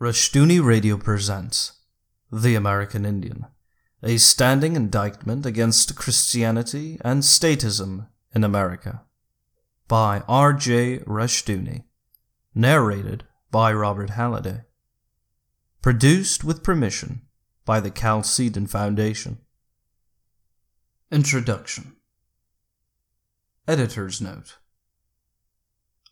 Rushdoony Radio presents The American Indian, a standing indictment against Christianity and statism in America, by R.J. Rushdoony, narrated by Robert Halliday, produced with permission by the Chalcedon Foundation. Introduction Editor's Note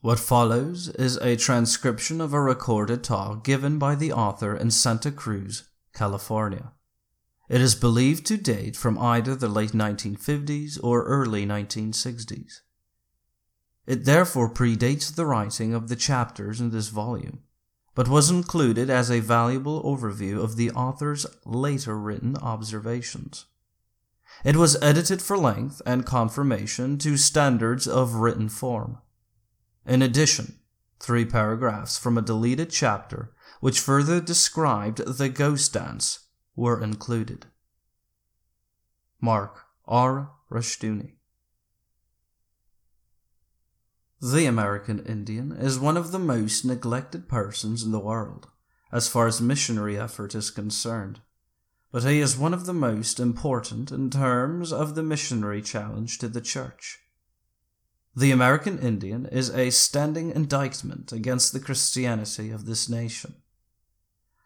what follows is a transcription of a recorded talk given by the author in Santa Cruz, California. It is believed to date from either the late 1950s or early 1960s. It therefore predates the writing of the chapters in this volume, but was included as a valuable overview of the author's later written observations. It was edited for length and confirmation to standards of written form. In addition, three paragraphs from a deleted chapter which further described the ghost dance were included. Mark R. Rushdoony The American Indian is one of the most neglected persons in the world, as far as missionary effort is concerned, but he is one of the most important in terms of the missionary challenge to the church. The American Indian is a standing indictment against the Christianity of this nation.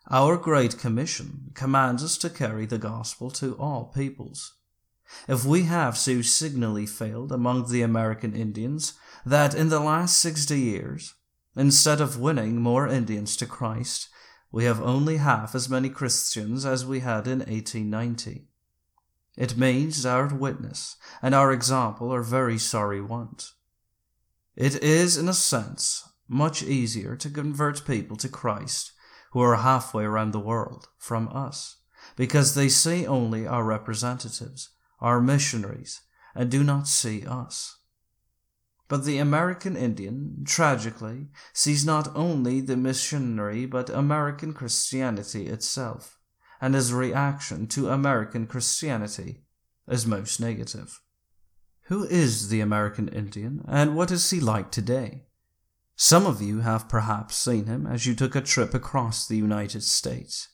Our Great Commission commands us to carry the gospel to all peoples. If we have so signally failed among the American Indians that in the last sixty years, instead of winning more Indians to Christ, we have only half as many Christians as we had in 1890, it means our witness and our example are very sorry want. It is, in a sense, much easier to convert people to Christ who are halfway around the world from us, because they see only our representatives, our missionaries, and do not see us. But the American Indian, tragically, sees not only the missionary but American Christianity itself, and his reaction to American Christianity is most negative. Who is the American Indian, and what is he like today? Some of you have perhaps seen him as you took a trip across the United States,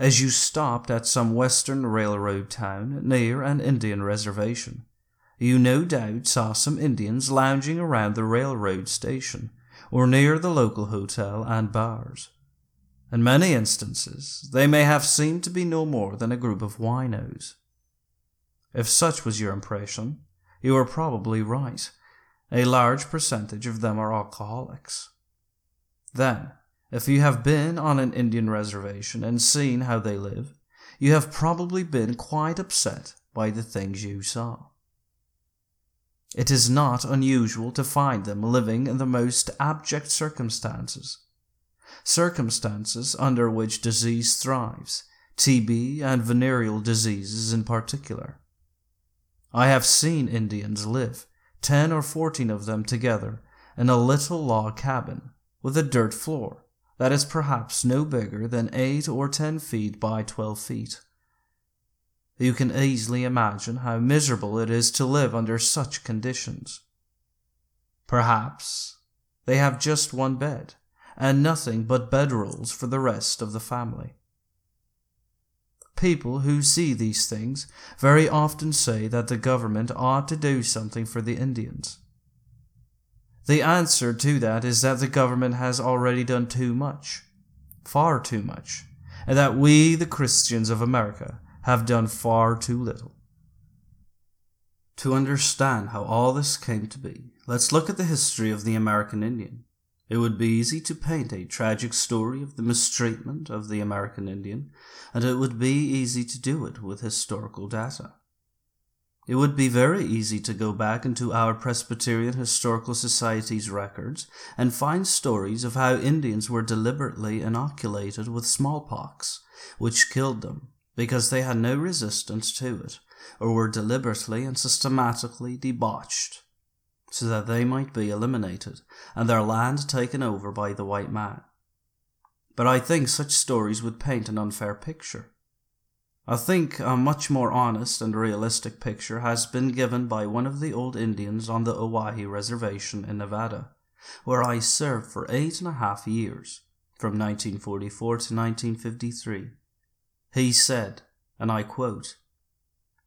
as you stopped at some western railroad town near an Indian reservation. You no doubt saw some Indians lounging around the railroad station or near the local hotel and bars. In many instances, they may have seemed to be no more than a group of winos. If such was your impression, you are probably right. A large percentage of them are alcoholics. Then, if you have been on an Indian reservation and seen how they live, you have probably been quite upset by the things you saw. It is not unusual to find them living in the most abject circumstances, circumstances under which disease thrives, TB and venereal diseases in particular. I have seen Indians live, ten or fourteen of them together, in a little log cabin with a dirt floor that is perhaps no bigger than eight or ten feet by twelve feet. You can easily imagine how miserable it is to live under such conditions. Perhaps they have just one bed and nothing but bedrolls for the rest of the family. People who see these things very often say that the government ought to do something for the Indians. The answer to that is that the government has already done too much, far too much, and that we, the Christians of America, have done far too little. To understand how all this came to be, let's look at the history of the American Indian. It would be easy to paint a tragic story of the mistreatment of the American Indian, and it would be easy to do it with historical data. It would be very easy to go back into our Presbyterian Historical Society's records and find stories of how Indians were deliberately inoculated with smallpox, which killed them because they had no resistance to it, or were deliberately and systematically debauched so that they might be eliminated and their land taken over by the white man. But I think such stories would paint an unfair picture. I think a much more honest and realistic picture has been given by one of the old Indians on the Owyhee Reservation in Nevada, where I served for eight and a half years, from 1944 to 1953. He said, and I quote,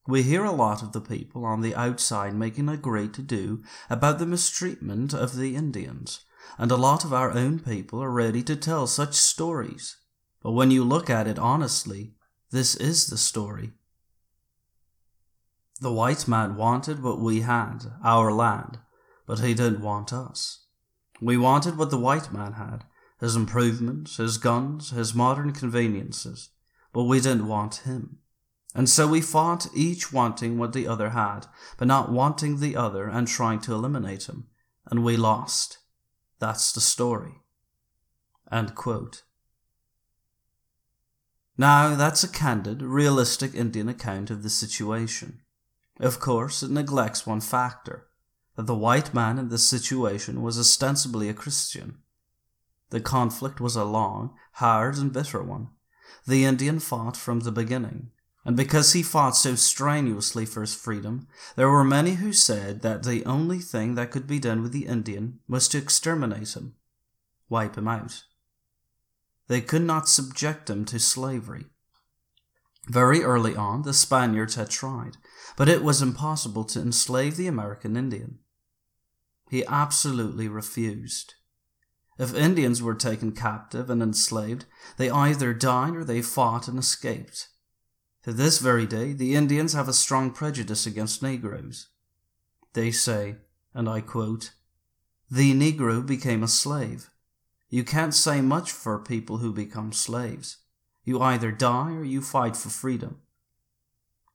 we hear a lot of the people on the outside making a great to do about the mistreatment of the Indians, and a lot of our own people are ready to tell such stories. But when you look at it honestly, this is the story. The white man wanted what we had, our land, but he didn't want us. We wanted what the white man had, his improvements, his guns, his modern conveniences, but we didn't want him. And so we fought, each wanting what the other had, but not wanting the other and trying to eliminate him. And we lost. That's the story. Now, that's a candid, realistic Indian account of the situation. Of course, it neglects one factor that the white man in this situation was ostensibly a Christian. The conflict was a long, hard, and bitter one. The Indian fought from the beginning, and because he fought so strenuously for his freedom, there were many who said that the only thing that could be done with the Indian was to exterminate him, wipe him out. They could not subject him to slavery. Very early on, the Spaniards had tried, but it was impossible to enslave the American Indian. He absolutely refused. If Indians were taken captive and enslaved, they either died or they fought and escaped. To this very day, the Indians have a strong prejudice against Negroes. They say, and I quote, The Negro became a slave. You can't say much for people who become slaves. You either die or you fight for freedom.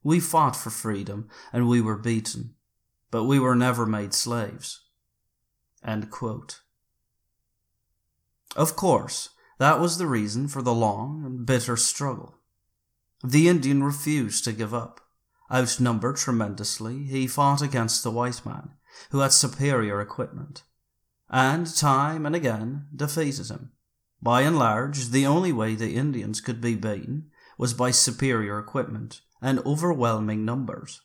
We fought for freedom and we were beaten, but we were never made slaves. Of course, that was the reason for the long and bitter struggle. The Indian refused to give up. Outnumbered tremendously, he fought against the white man, who had superior equipment, and time and again defeated him. By and large, the only way the Indians could be beaten was by superior equipment and overwhelming numbers.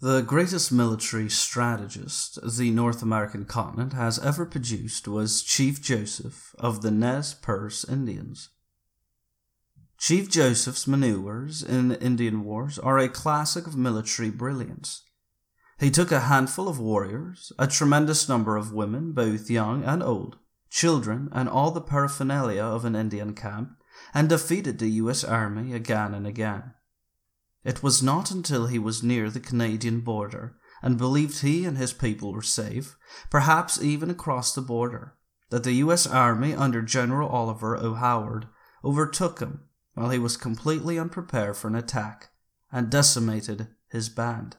The greatest military strategist the North American continent has ever produced was Chief Joseph of the Nez Perce Indians. Chief Joseph's maneuvers in the Indian wars are a classic of military brilliance. He took a handful of warriors, a tremendous number of women, both young and old, children, and all the paraphernalia of an Indian camp, and defeated the U.S. Army again and again. It was not until he was near the Canadian border and believed he and his people were safe, perhaps even across the border, that the U.S. Army under General Oliver O. Howard overtook him while he was completely unprepared for an attack and decimated his band.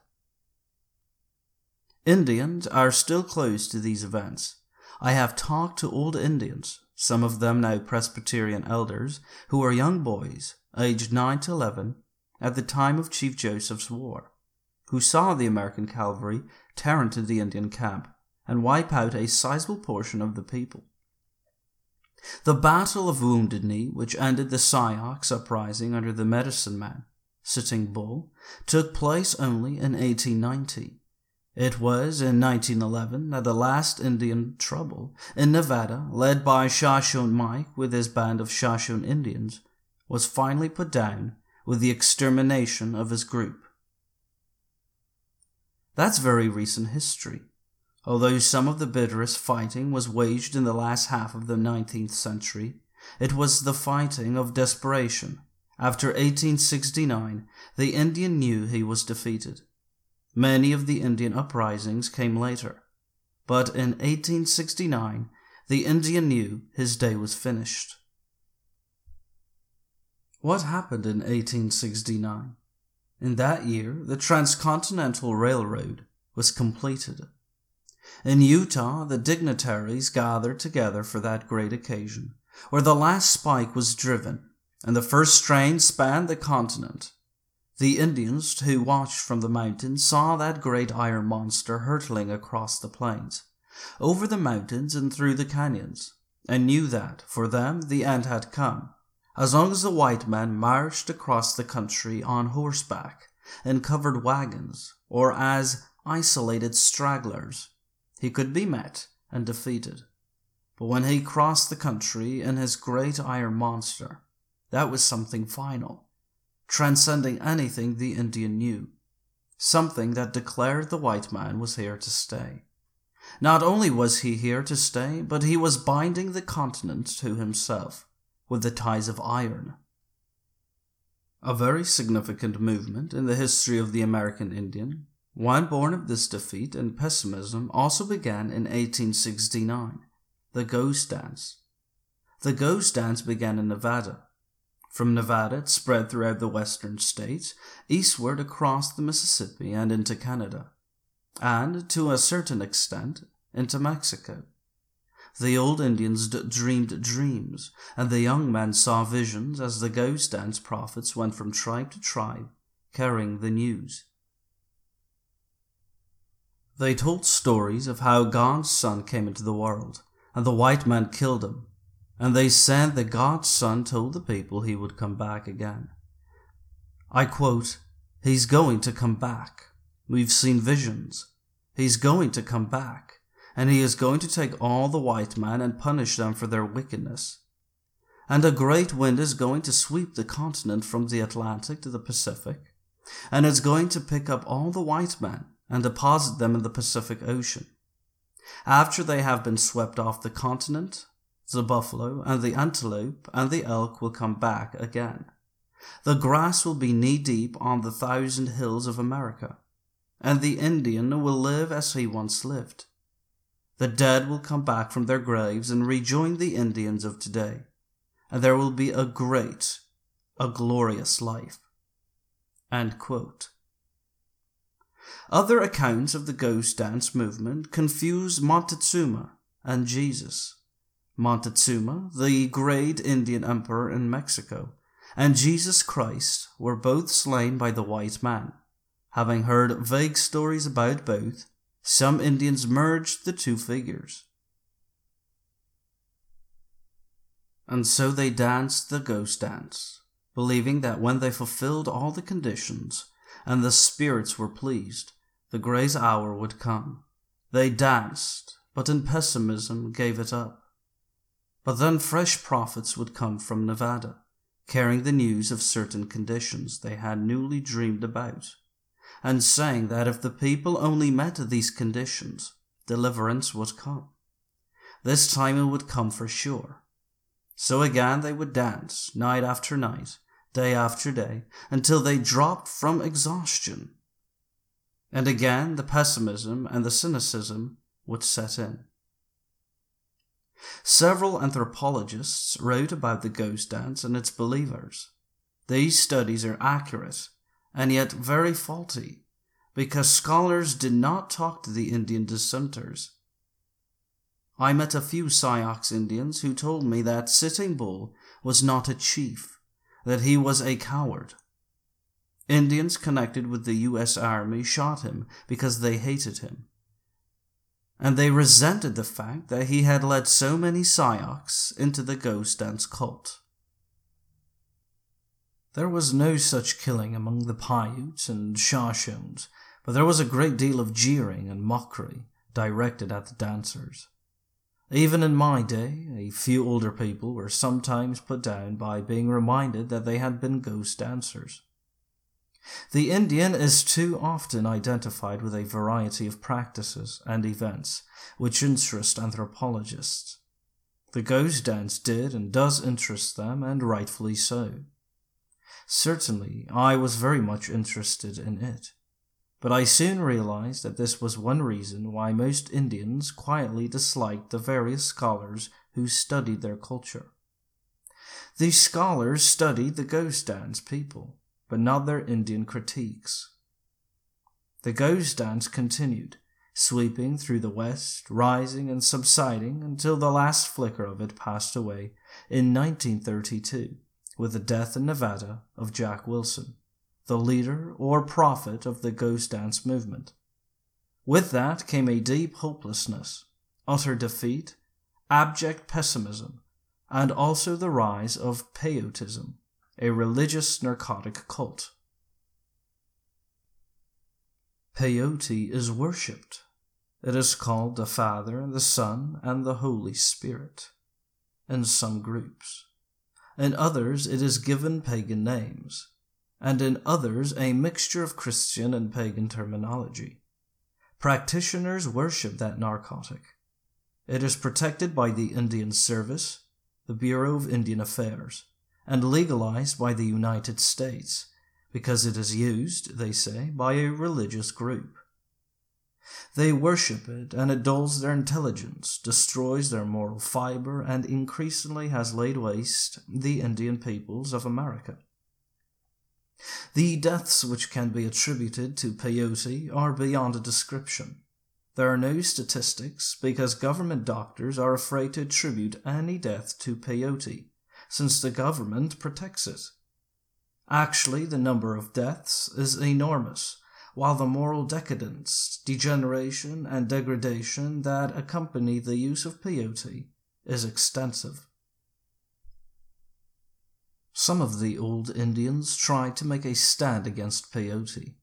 Indians are still close to these events. I have talked to old Indians, some of them now Presbyterian elders, who were young boys, aged 9 to 11, at the time of Chief Joseph's War, who saw the American cavalry tear into the Indian camp and wipe out a sizable portion of the people. The Battle of Wounded Knee, which ended the Sioux uprising under the medicine man, Sitting Bull, took place only in 1890. It was in 1911 that the last Indian trouble in Nevada, led by Shoshone Mike with his band of Shoshone Indians, was finally put down with the extermination of his group. That's very recent history. Although some of the bitterest fighting was waged in the last half of the 19th century, it was the fighting of desperation. After 1869, the Indian knew he was defeated. Many of the Indian uprisings came later, but in 1869, the Indian knew his day was finished. What happened in 1869? In that year, the Transcontinental Railroad was completed. In Utah, the dignitaries gathered together for that great occasion, where the last spike was driven and the first train spanned the continent. The Indians who watched from the mountains saw that great iron monster hurtling across the plains, over the mountains and through the canyons, and knew that, for them, the end had come, as long as the white man marched across the country on horseback, in covered wagons, or as isolated stragglers he could be met and defeated. But when he crossed the country in his great iron monster, that was something final, transcending anything the Indian knew, something that declared the white man was here to stay. Not only was he here to stay, but he was binding the continent to himself with the ties of iron. A very significant movement in the history of the American Indian, one born of this defeat and pessimism, also began in 1869 the Ghost Dance. The Ghost Dance began in Nevada. From Nevada, it spread throughout the western states, eastward across the Mississippi and into Canada and, to a certain extent, into Mexico. The old Indians d- dreamed dreams, and the young men saw visions as the ghost dance prophets went from tribe to tribe, carrying the news. They told stories of how God's Son came into the world, and the white man killed him, and they said that God's Son told the people he would come back again. I quote, He's going to come back. We've seen visions. He's going to come back, and he is going to take all the white men and punish them for their wickedness. And a great wind is going to sweep the continent from the Atlantic to the Pacific, and it's going to pick up all the white men and deposit them in the Pacific Ocean. After they have been swept off the continent, the buffalo and the antelope and the elk will come back again. The grass will be knee deep on the thousand hills of America and the Indian will live as he once lived. The dead will come back from their graves and rejoin the Indians of today, and there will be a great, a glorious life. Other accounts of the ghost dance movement confuse Montezuma and Jesus. Montezuma, the great Indian emperor in Mexico, and Jesus Christ were both slain by the white man. Having heard vague stories about both, some Indians merged the two figures. And so they danced the ghost dance, believing that when they fulfilled all the conditions and the spirits were pleased, the grace hour would come. They danced, but in pessimism gave it up. But then fresh prophets would come from Nevada, carrying the news of certain conditions they had newly dreamed about and saying that if the people only met these conditions, deliverance would come. This time it would come for sure. So again they would dance night after night, day after day, until they dropped from exhaustion. And again the pessimism and the cynicism would set in. Several anthropologists wrote about the ghost dance and its believers. These studies are accurate and yet very faulty, because scholars did not talk to the Indian dissenters. I met a few Sioux Indians who told me that Sitting Bull was not a chief, that he was a coward. Indians connected with the U.S. Army shot him because they hated him. And they resented the fact that he had led so many Sioux into the ghost dance cult. There was no such killing among the Paiutes and Shoshones, but there was a great deal of jeering and mockery directed at the dancers. Even in my day, a few older people were sometimes put down by being reminded that they had been ghost dancers. The Indian is too often identified with a variety of practices and events which interest anthropologists. The ghost dance did and does interest them, and rightfully so. Certainly, I was very much interested in it. But I soon realized that this was one reason why most Indians quietly disliked the various scholars who studied their culture. These scholars studied the ghost dance people, but not their Indian critiques. The ghost dance continued, sweeping through the west, rising and subsiding until the last flicker of it passed away in 1932 with the death in Nevada of Jack Wilson, the leader or prophet of the ghost dance movement. With that came a deep hopelessness, utter defeat, abject pessimism, and also the rise of peyotism, a religious narcotic cult. Peyote is worshipped. it is called the Father, the Son, and the Holy Spirit in some groups. In others, it is given pagan names, and in others, a mixture of Christian and pagan terminology. Practitioners worship that narcotic. It is protected by the Indian Service, the Bureau of Indian Affairs, and legalized by the United States because it is used, they say, by a religious group. They worship it, and it dulls their intelligence, destroys their moral fiber, and increasingly has laid waste the Indian peoples of America. The deaths which can be attributed to peyote are beyond a description. There are no statistics because government doctors are afraid to attribute any death to peyote, since the government protects it. Actually, the number of deaths is enormous, while the moral decadence, degeneration, and degradation that accompany the use of peyote is extensive. Some of the old Indians tried to make a stand against peyote.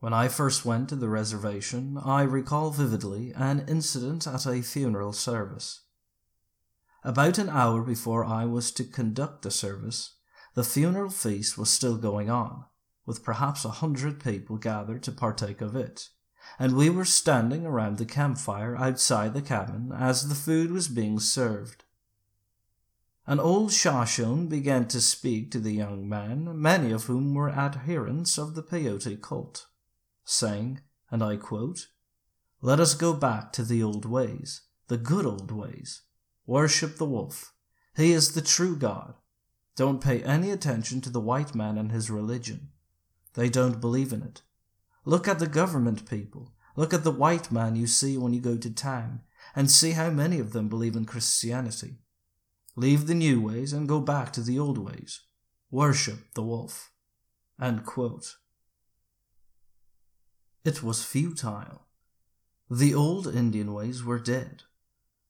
When I first went to the reservation, I recall vividly an incident at a funeral service. About an hour before I was to conduct the service, the funeral feast was still going on, with perhaps a hundred people gathered to partake of it, and we were standing around the campfire outside the cabin as the food was being served. An old Shoshone began to speak to the young men, many of whom were adherents of the peyote cult, saying, and I quote, Let us go back to the old ways, the good old ways. Worship the wolf. He is the true God. Don't pay any attention to the white man and his religion. They don't believe in it. Look at the government people. Look at the white man you see when you go to town, and see how many of them believe in Christianity. Leave the new ways and go back to the old ways. Worship the wolf. It was futile. The old Indian ways were dead.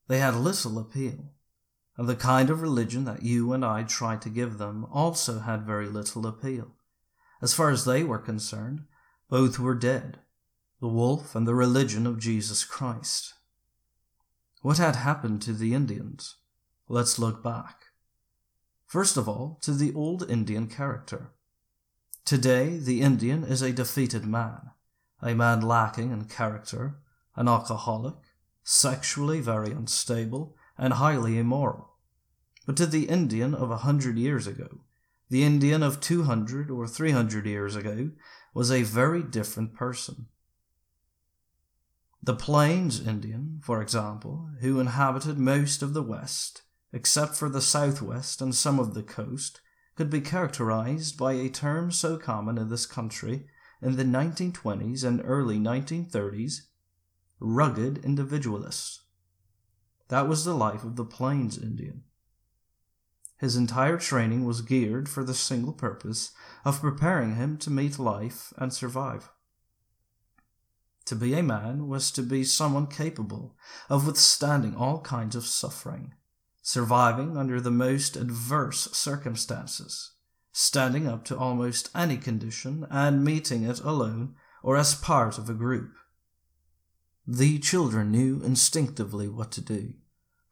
They had little appeal, and the kind of religion that you and I tried to give them also had very little appeal. As far as they were concerned, both were dead the wolf and the religion of Jesus Christ. What had happened to the Indians? Let's look back. First of all, to the old Indian character. Today, the Indian is a defeated man, a man lacking in character, an alcoholic, sexually very unstable, and highly immoral. But to the Indian of a hundred years ago, the Indian of two hundred or three hundred years ago was a very different person. The Plains Indian, for example, who inhabited most of the West, except for the southwest and some of the coast, could be characterized by a term so common in this country in the 1920s and early 1930s rugged individualists. That was the life of the Plains Indian. His entire training was geared for the single purpose of preparing him to meet life and survive. To be a man was to be someone capable of withstanding all kinds of suffering surviving under the most adverse circumstances, standing up to almost any condition and meeting it alone or as part of a group. The children knew instinctively what to do.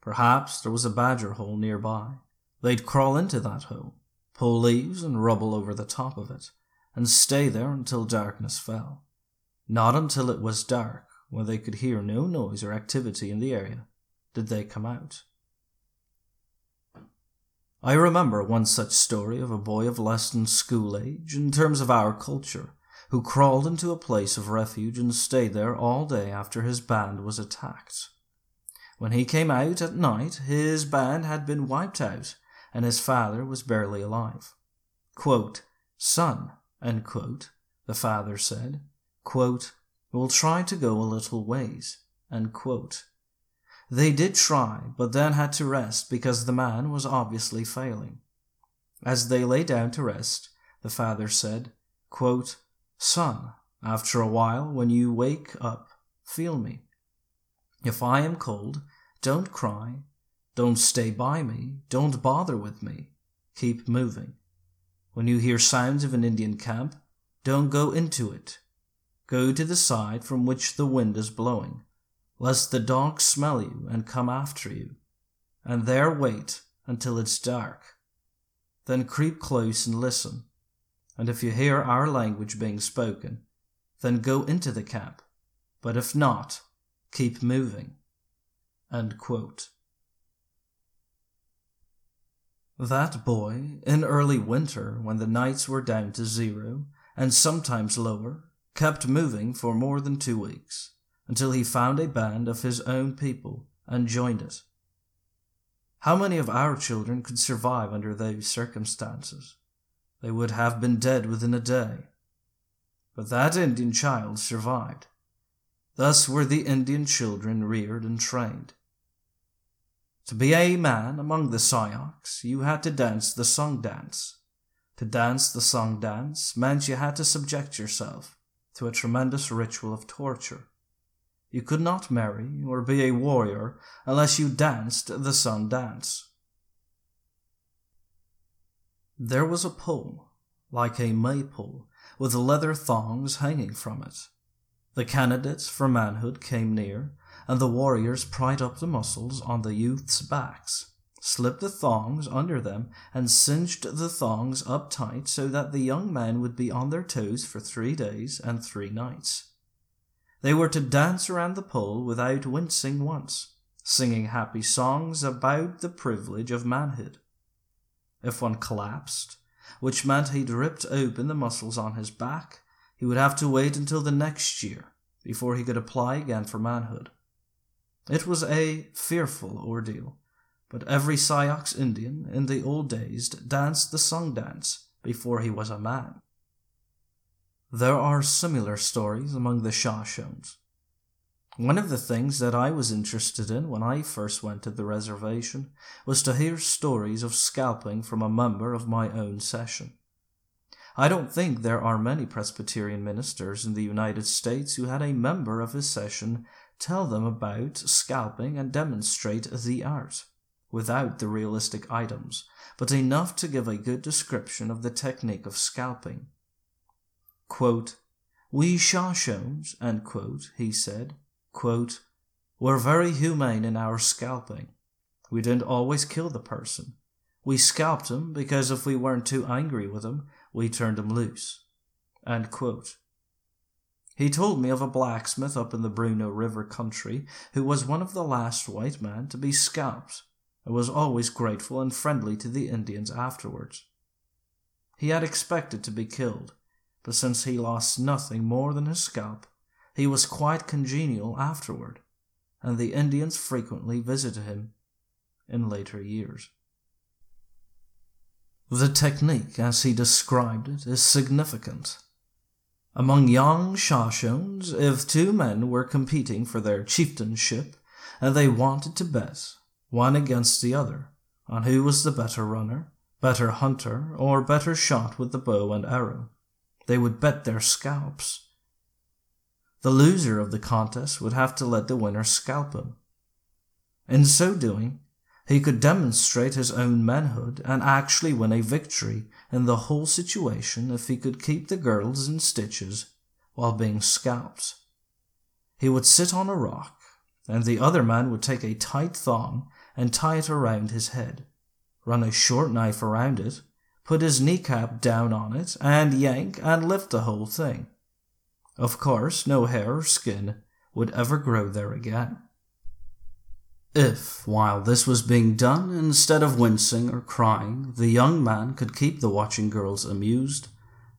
Perhaps there was a badger hole nearby. They'd crawl into that hole, pull leaves and rubble over the top of it, and stay there until darkness fell. Not until it was dark, when they could hear no noise or activity in the area, did they come out. I remember one such story of a boy of less than school age in terms of our culture, who crawled into a place of refuge and stayed there all day after his band was attacked. When he came out at night, his band had been wiped out, and his father was barely alive. Quote, Son, quote, the father said, quote, We'll try to go a little ways. They did try, but then had to rest because the man was obviously failing. As they lay down to rest, the father said, quote, Son, after a while, when you wake up, feel me. If I am cold, don't cry, don't stay by me, don't bother with me. Keep moving. When you hear sounds of an Indian camp, don't go into it. Go to the side from which the wind is blowing lest the dogs smell you and come after you, and there wait until it's dark. Then creep close and listen, and if you hear our language being spoken, then go into the camp, but if not, keep moving. That boy, in early winter, when the nights were down to zero, and sometimes lower, kept moving for more than two weeks, until he found a band of his own people and joined it. How many of our children could survive under those circumstances? They would have been dead within a day. But that Indian child survived. Thus were the Indian children reared and trained. To be a man among the Syaks, you had to dance the sun dance. To dance the sun dance meant you had to subject yourself to a tremendous ritual of torture. You could not marry or be a warrior unless you danced the sun dance. There was a pole, like a maypole, with leather thongs hanging from it. The candidates for manhood came near, and the warriors pried up the muscles on the youths' backs, slipped the thongs under them, and cinched the thongs up tight so that the young men would be on their toes for three days and three nights. They were to dance around the pole without wincing once, singing happy songs about the privilege of manhood. If one collapsed, which meant he'd ripped open the muscles on his back, he would have to wait until the next year before he could apply again for manhood. It was a fearful ordeal, but every Syaks Indian in the old days danced the sun dance before he was a man. There are similar stories among the Shoshones. One of the things that I was interested in when I first went to the reservation was to hear stories of scalping from a member of my own session. I don't think there are many Presbyterian ministers in the United States who had a member of his session tell them about scalping and demonstrate the art, without the realistic items, but enough to give a good description of the technique of scalping. Quote, we Shoshones, quote, he said, quote, were very humane in our scalping. We didn't always kill the person. We scalped him because if we weren't too angry with him, we turned him loose. He told me of a blacksmith up in the Bruneau River country who was one of the last white men to be scalped and was always grateful and friendly to the Indians afterwards. He had expected to be killed, but since he lost nothing more than his scalp, he was quite congenial afterward, and the Indians frequently visited him in later years. The technique, as he described it, is significant. Among young Shoshones, if two men were competing for their chieftainship and they wanted to bet, one against the other, on who was the better runner, better hunter, or better shot with the bow and arrow, they would bet their scalps. The loser of the contest would have to let the winner scalp him. In so doing, he could demonstrate his own manhood and actually win a victory in the whole situation if he could keep the girls in stitches while being scalped. He would sit on a rock, and the other man would take a tight thong and tie it around his head, run a short knife around it, put his kneecap down on it, and yank and lift the whole thing. Of course, no hair or skin would ever grow there again. If, while this was being done, instead of wincing or crying, the young man could keep the watching girls amused,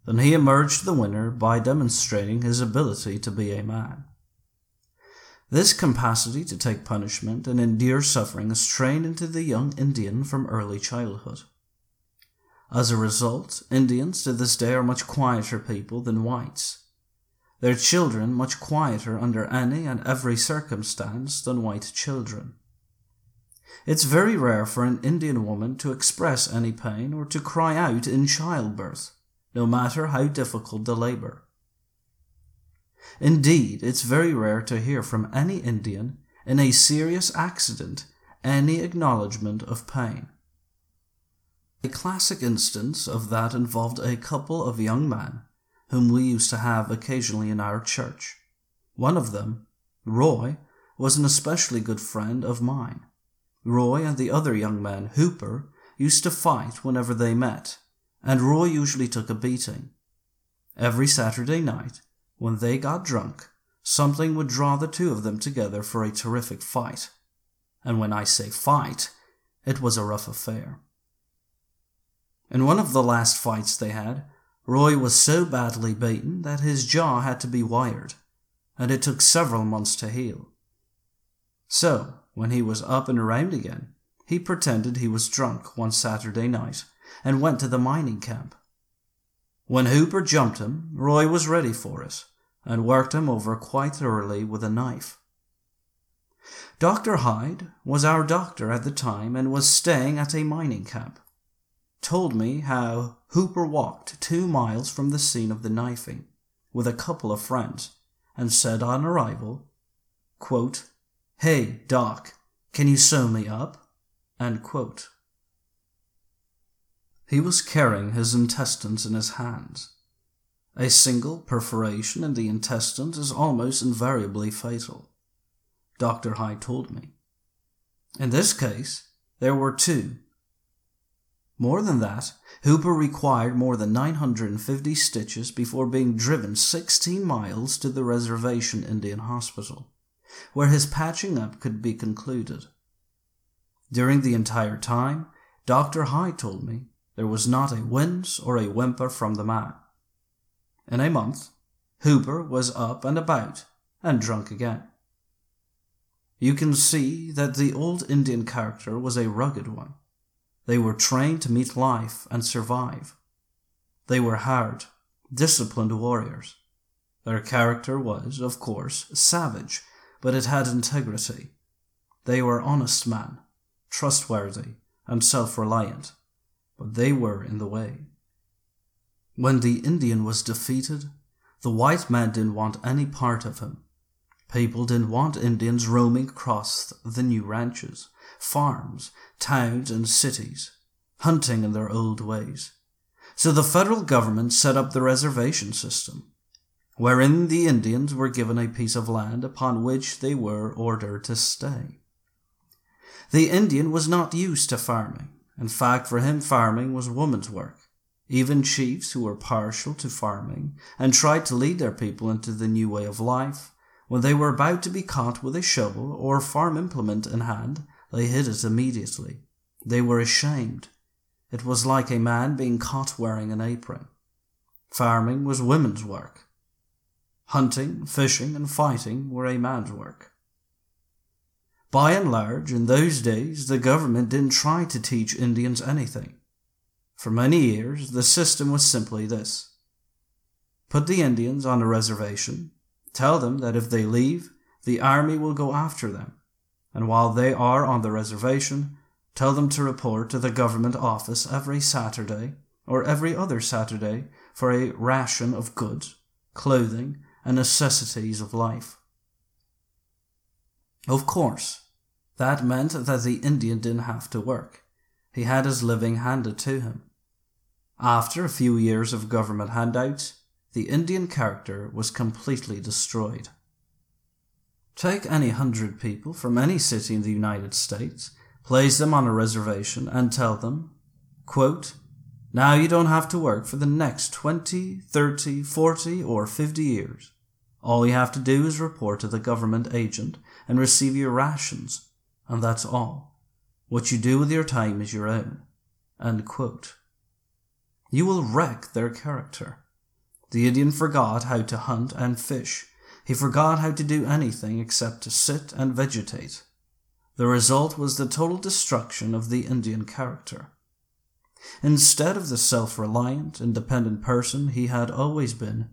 then he emerged the winner by demonstrating his ability to be a man. This capacity to take punishment and endure suffering is trained into the young Indian from early childhood. As a result, Indians to this day are much quieter people than whites. Their children much quieter under any and every circumstance than white children. It's very rare for an Indian woman to express any pain or to cry out in childbirth, no matter how difficult the labor. Indeed, it's very rare to hear from any Indian in a serious accident any acknowledgement of pain. A classic instance of that involved a couple of young men whom we used to have occasionally in our church. One of them, Roy, was an especially good friend of mine. Roy and the other young man, Hooper, used to fight whenever they met, and Roy usually took a beating. Every Saturday night, when they got drunk, something would draw the two of them together for a terrific fight. And when I say fight, it was a rough affair. In one of the last fights they had, Roy was so badly beaten that his jaw had to be wired, and it took several months to heal. So, when he was up and around again, he pretended he was drunk one Saturday night and went to the mining camp. When Hooper jumped him, Roy was ready for it and worked him over quite thoroughly with a knife. Dr. Hyde was our doctor at the time and was staying at a mining camp. Told me how Hooper walked two miles from the scene of the knifing with a couple of friends and said on arrival, quote, Hey, Doc, can you sew me up? He was carrying his intestines in his hands. A single perforation in the intestines is almost invariably fatal. Dr. Hyde told me. In this case, there were two. More than that, Hooper required more than 950 stitches before being driven 16 miles to the Reservation Indian Hospital, where his patching up could be concluded. During the entire time, Dr. Hyde told me there was not a wince or a whimper from the man. In a month, Hooper was up and about and drunk again. You can see that the old Indian character was a rugged one. They were trained to meet life and survive. They were hard, disciplined warriors. Their character was, of course, savage, but it had integrity. They were honest men, trustworthy, and self reliant, but they were in the way. When the Indian was defeated, the white man didn't want any part of him. People didn't want Indians roaming across the new ranches, farms, towns, and cities, hunting in their old ways. So the federal government set up the reservation system, wherein the Indians were given a piece of land upon which they were ordered to stay. The Indian was not used to farming. In fact, for him, farming was woman's work. Even chiefs who were partial to farming and tried to lead their people into the new way of life, when they were about to be caught with a shovel or farm implement in hand, they hid it immediately. They were ashamed. It was like a man being caught wearing an apron. Farming was women's work. Hunting, fishing, and fighting were a man's work. By and large, in those days, the government didn't try to teach Indians anything. For many years, the system was simply this put the Indians on a reservation, tell them that if they leave, the army will go after them, and while they are on the reservation, tell them to report to the government office every Saturday or every other Saturday for a ration of goods, clothing, and necessities of life. Of course, that meant that the Indian didn't have to work. He had his living handed to him. After a few years of government handouts, the Indian character was completely destroyed. Take any hundred people from any city in the United States, place them on a reservation, and tell them, quote, Now you don't have to work for the next 20, 30, 40, or 50 years. All you have to do is report to the government agent and receive your rations, and that's all. What you do with your time is your own. You will wreck their character. The Indian forgot how to hunt and fish. He forgot how to do anything except to sit and vegetate. The result was the total destruction of the Indian character. Instead of the self reliant, independent person he had always been,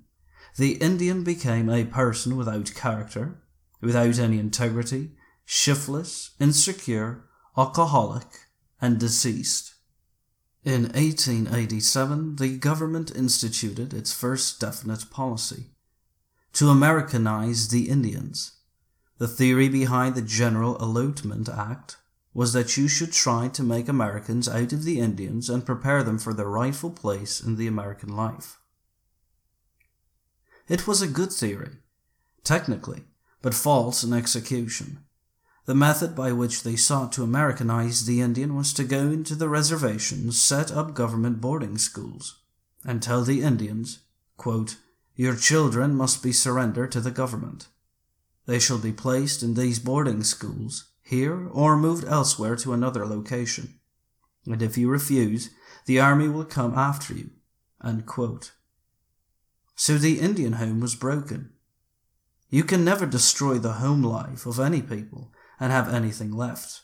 the Indian became a person without character, without any integrity, shiftless, insecure, alcoholic, and deceased. In 1887, the government instituted its first definite policy to Americanize the Indians. The theory behind the General Allotment Act was that you should try to make Americans out of the Indians and prepare them for their rightful place in the American life. It was a good theory. Technically, but false in execution. The method by which they sought to Americanize the Indian was to go into the reservations, set up government boarding schools, and tell the Indians, quote, Your children must be surrendered to the government. They shall be placed in these boarding schools, here, or moved elsewhere to another location. And if you refuse, the army will come after you. So the Indian home was broken. You can never destroy the home life of any people and have anything left.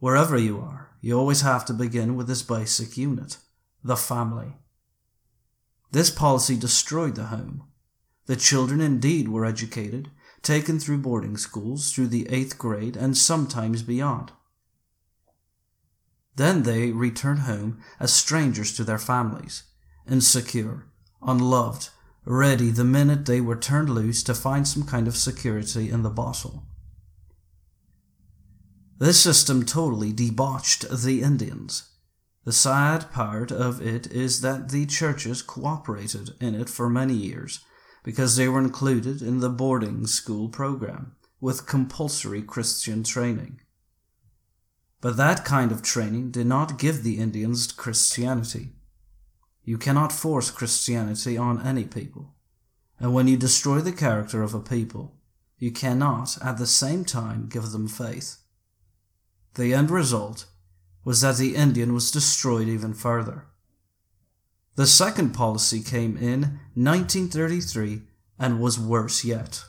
Wherever you are, you always have to begin with this basic unit, the family. This policy destroyed the home. The children indeed were educated, taken through boarding schools through the eighth grade and sometimes beyond. Then they returned home as strangers to their families, insecure, unloved, ready the minute they were turned loose to find some kind of security in the bottle. This system totally debauched the Indians. The sad part of it is that the churches cooperated in it for many years because they were included in the boarding school program with compulsory Christian training. But that kind of training did not give the Indians Christianity. You cannot force Christianity on any people. And when you destroy the character of a people, you cannot at the same time give them faith. The end result was that the Indian was destroyed even further. The second policy came in 1933 and was worse yet.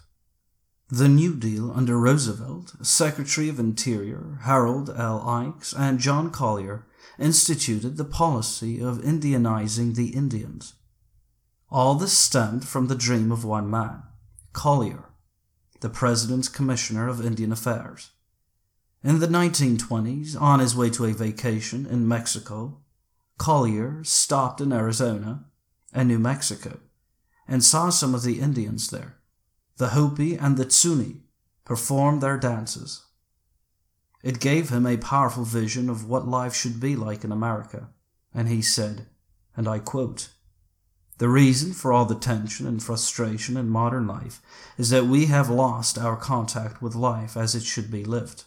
The New Deal under Roosevelt, Secretary of Interior Harold L. Ickes, and John Collier instituted the policy of Indianizing the Indians. All this stemmed from the dream of one man, Collier, the President's Commissioner of Indian Affairs. In the 1920s, on his way to a vacation in Mexico, Collier stopped in Arizona and New Mexico and saw some of the Indians there. The Hopi and the Zuni performed their dances. It gave him a powerful vision of what life should be like in America, and he said, and I quote, The reason for all the tension and frustration in modern life is that we have lost our contact with life as it should be lived.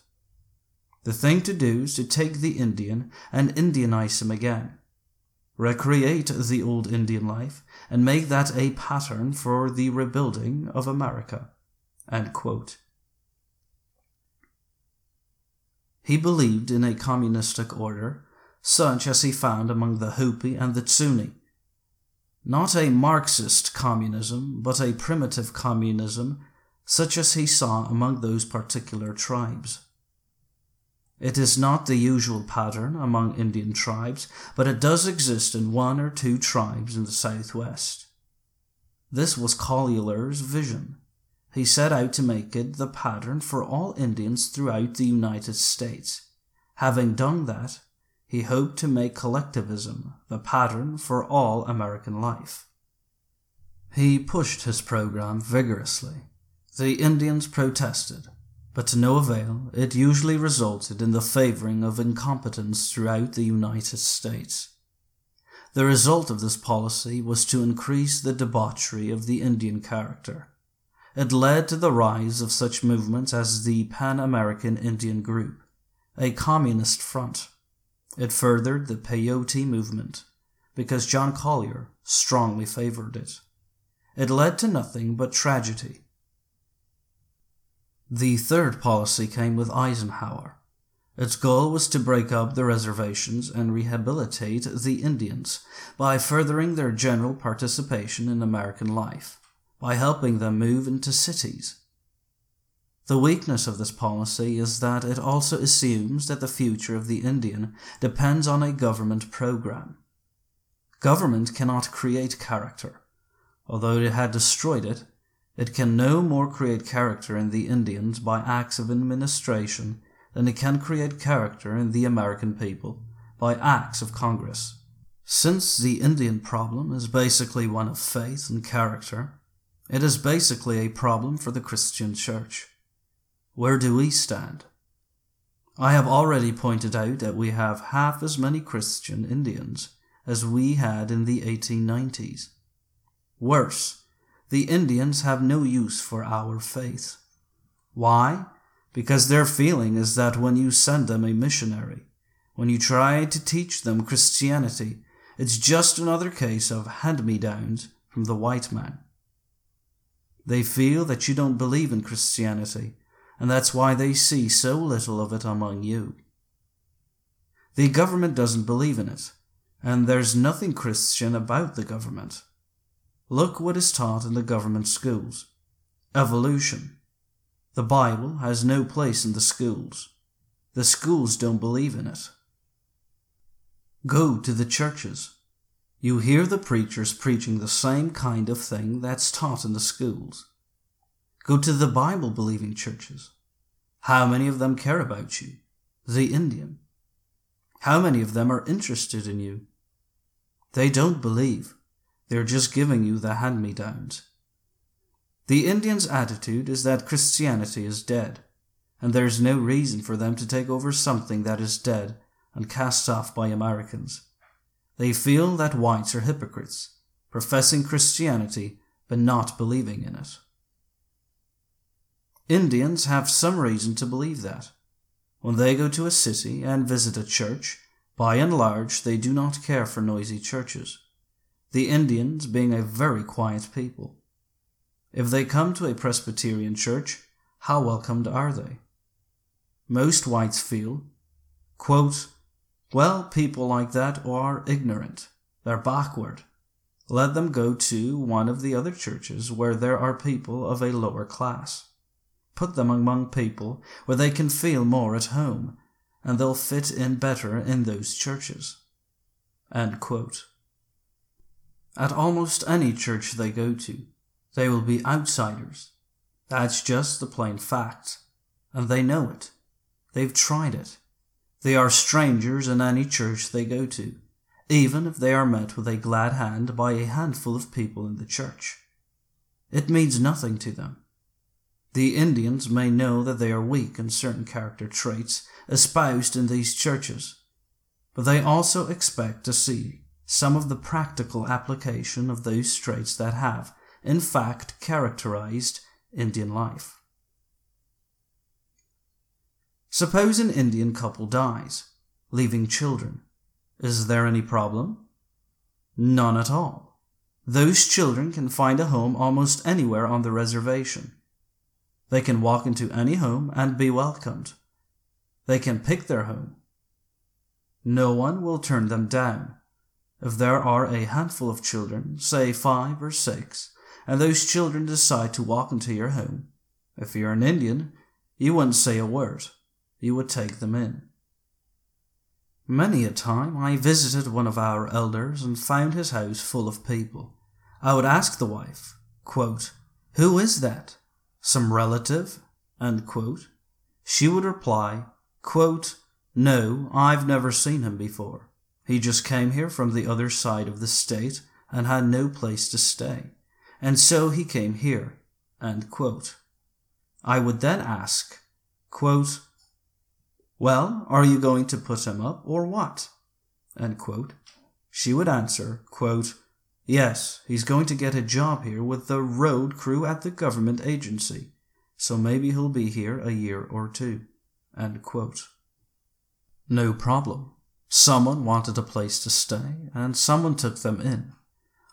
The thing to do is to take the Indian and Indianize him again. Recreate the old Indian life and make that a pattern for the rebuilding of America. He believed in a communistic order, such as he found among the Hopi and the Zuni. Not a Marxist communism, but a primitive communism, such as he saw among those particular tribes. It is not the usual pattern among Indian tribes, but it does exist in one or two tribes in the southwest. This was Collier's vision. He set out to make it the pattern for all Indians throughout the United States. Having done that, he hoped to make collectivism the pattern for all American life. He pushed his program vigorously. The Indians protested, but to no avail, it usually resulted in the favoring of incompetence throughout the United States. The result of this policy was to increase the debauchery of the Indian character. It led to the rise of such movements as the Pan American Indian Group, a communist front. It furthered the peyote movement because John Collier strongly favored it. It led to nothing but tragedy the third policy came with Eisenhower. Its goal was to break up the reservations and rehabilitate the Indians by furthering their general participation in American life, by helping them move into cities. The weakness of this policy is that it also assumes that the future of the Indian depends on a government program. Government cannot create character. Although it had destroyed it, it can no more create character in the Indians by acts of administration than it can create character in the American people by acts of Congress. Since the Indian problem is basically one of faith and character, it is basically a problem for the Christian Church. Where do we stand? I have already pointed out that we have half as many Christian Indians as we had in the 1890s. Worse, the Indians have no use for our faith. Why? Because their feeling is that when you send them a missionary, when you try to teach them Christianity, it's just another case of hand me downs from the white man. They feel that you don't believe in Christianity, and that's why they see so little of it among you. The government doesn't believe in it, and there's nothing Christian about the government. Look what is taught in the government schools evolution. The Bible has no place in the schools. The schools don't believe in it. Go to the churches. You hear the preachers preaching the same kind of thing that's taught in the schools. Go to the Bible believing churches. How many of them care about you? The Indian. How many of them are interested in you? They don't believe. They're just giving you the hand me downs. The Indian's attitude is that Christianity is dead, and there's no reason for them to take over something that is dead and cast off by Americans. They feel that whites are hypocrites, professing Christianity but not believing in it. Indians have some reason to believe that. When they go to a city and visit a church, by and large they do not care for noisy churches, the Indians being a very quiet people. If they come to a Presbyterian church, how welcomed are they? Most whites feel, quote, well, people like that are ignorant. They're backward. Let them go to one of the other churches where there are people of a lower class. Put them among people where they can feel more at home, and they'll fit in better in those churches. At almost any church they go to, they will be outsiders. That's just the plain fact. And they know it. They've tried it. They are strangers in any church they go to, even if they are met with a glad hand by a handful of people in the church. It means nothing to them. The Indians may know that they are weak in certain character traits espoused in these churches, but they also expect to see some of the practical application of those traits that have, in fact, characterized Indian life. Suppose an Indian couple dies, leaving children. Is there any problem? None at all. Those children can find a home almost anywhere on the reservation. They can walk into any home and be welcomed. They can pick their home. No one will turn them down. If there are a handful of children, say five or six, and those children decide to walk into your home, if you're an Indian, you wouldn't say a word you would take them in. Many a time I visited one of our elders and found his house full of people. I would ask the wife, quote, Who is that? Some relative? She would reply, quote, No, I've never seen him before. He just came here from the other side of the state and had no place to stay, and so he came here. I would then ask, quote, well, are you going to put him up or what? She would answer, quote, Yes, he's going to get a job here with the road crew at the government agency, so maybe he'll be here a year or two. No problem. Someone wanted a place to stay, and someone took them in.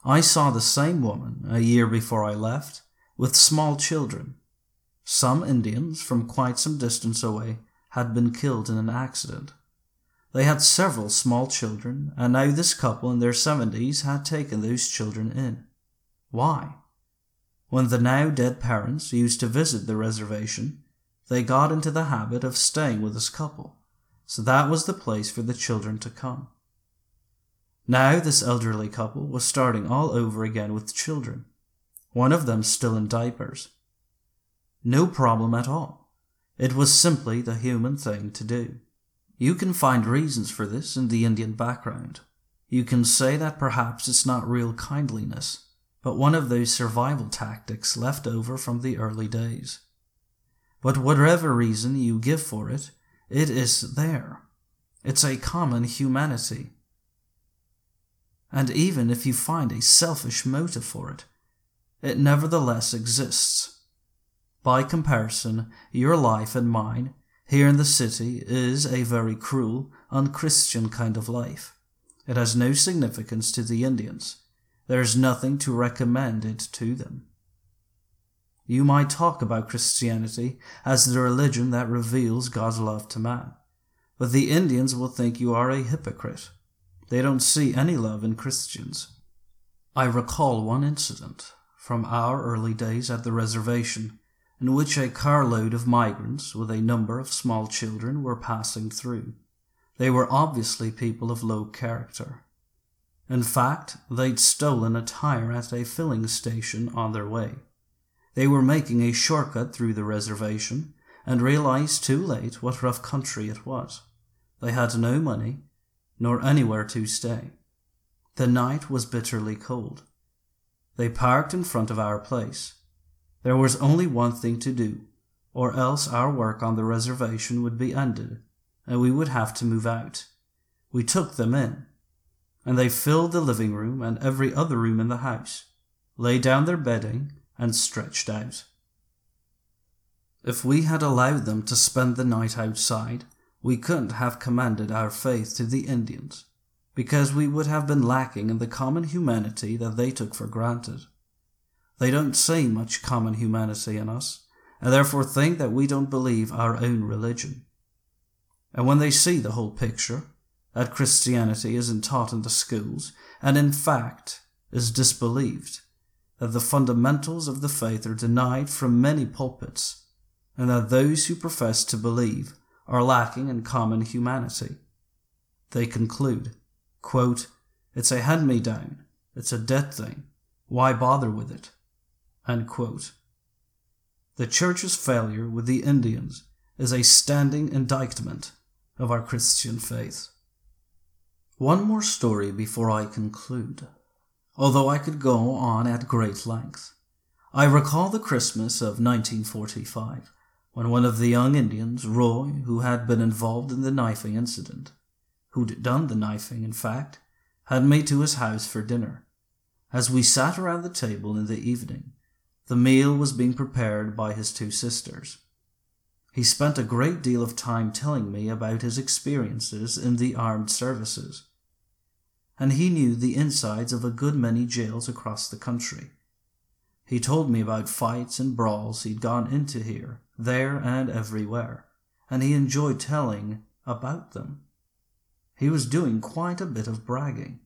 I saw the same woman a year before I left, with small children. Some Indians from quite some distance away had been killed in an accident. They had several small children, and now this couple in their seventies had taken those children in. Why? When the now dead parents used to visit the reservation, they got into the habit of staying with this couple, so that was the place for the children to come. Now this elderly couple was starting all over again with children, one of them still in diapers. No problem at all. It was simply the human thing to do. You can find reasons for this in the Indian background. You can say that perhaps it's not real kindliness, but one of those survival tactics left over from the early days. But whatever reason you give for it, it is there. It's a common humanity. And even if you find a selfish motive for it, it nevertheless exists. By comparison, your life and mine here in the city is a very cruel, unchristian kind of life. It has no significance to the Indians. There is nothing to recommend it to them. You might talk about Christianity as the religion that reveals God's love to man, but the Indians will think you are a hypocrite. They don't see any love in Christians. I recall one incident from our early days at the reservation in which a carload of migrants with a number of small children were passing through. They were obviously people of low character. In fact, they'd stolen a tire at a filling station on their way. They were making a shortcut through the reservation and realized too late what rough country it was. They had no money, nor anywhere to stay. The night was bitterly cold. They parked in front of our place. There was only one thing to do, or else our work on the reservation would be ended, and we would have to move out. We took them in, and they filled the living room and every other room in the house, laid down their bedding, and stretched out. If we had allowed them to spend the night outside, we couldn't have commended our faith to the Indians, because we would have been lacking in the common humanity that they took for granted. They don't see much common humanity in us, and therefore think that we don't believe our own religion. And when they see the whole picture, that Christianity isn't taught in the schools, and in fact is disbelieved, that the fundamentals of the faith are denied from many pulpits, and that those who profess to believe are lacking in common humanity. They conclude, quote, It's a hand me down, it's a dead thing, why bother with it? The Church's failure with the Indians is a standing indictment of our Christian faith. One more story before I conclude although I could go on at great length. I recall the Christmas of 1945, when one of the young Indians, Roy, who had been involved in the knifing incident, who'd done the knifing, in fact, had me to his house for dinner. As we sat around the table in the evening, the meal was being prepared by his two sisters. He spent a great deal of time telling me about his experiences in the armed services and he knew the insides of a good many jails across the country. He told me about fights and brawls he'd gone into here, there, and everywhere, and he enjoyed telling about them. He was doing quite a bit of bragging.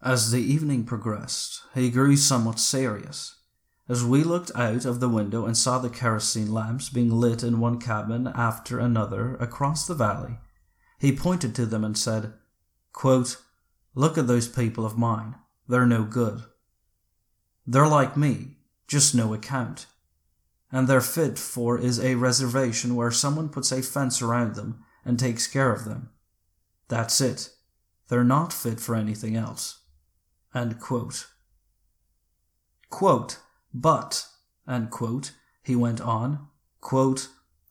As the evening progressed, he grew somewhat serious. As we looked out of the window and saw the kerosene lamps being lit in one cabin after another across the valley, he pointed to them and said, quote, Look at those people of mine. They're no good. They're like me, just no account. And they're fit for is a reservation where someone puts a fence around them and takes care of them. That's it. They're not fit for anything else. Quote. Quote, but, quote, he went on,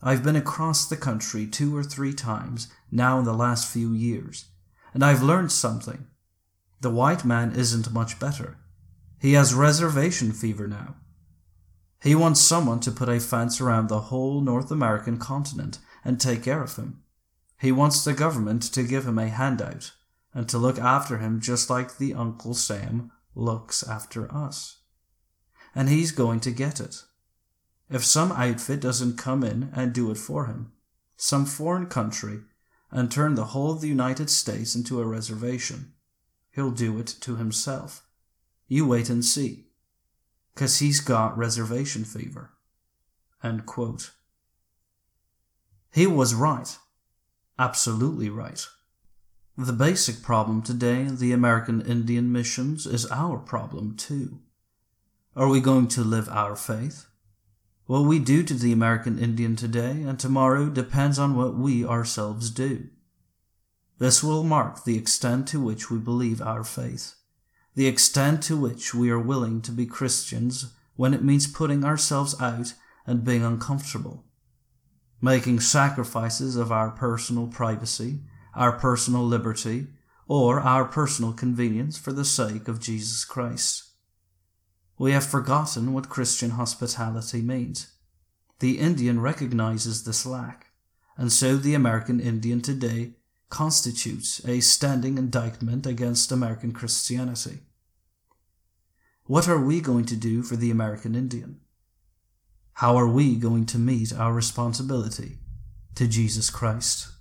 I've been across the country two or three times now in the last few years, and I've learned something. The white man isn't much better. He has reservation fever now. He wants someone to put a fence around the whole North American continent and take care of him. He wants the government to give him a handout and to look after him just like the Uncle Sam looks after us. And he's going to get it. If some outfit doesn't come in and do it for him, some foreign country, and turn the whole of the United States into a reservation, he'll do it to himself. You wait and see. 'Cause he's got reservation fever. He was right. Absolutely right. The basic problem today in the American Indian missions is our problem too. Are we going to live our faith? What we do to the American Indian today and tomorrow depends on what we ourselves do. This will mark the extent to which we believe our faith, the extent to which we are willing to be Christians when it means putting ourselves out and being uncomfortable, making sacrifices of our personal privacy, our personal liberty, or our personal convenience for the sake of Jesus Christ. We have forgotten what Christian hospitality means. The Indian recognizes this lack, and so the American Indian today constitutes a standing indictment against American Christianity. What are we going to do for the American Indian? How are we going to meet our responsibility to Jesus Christ?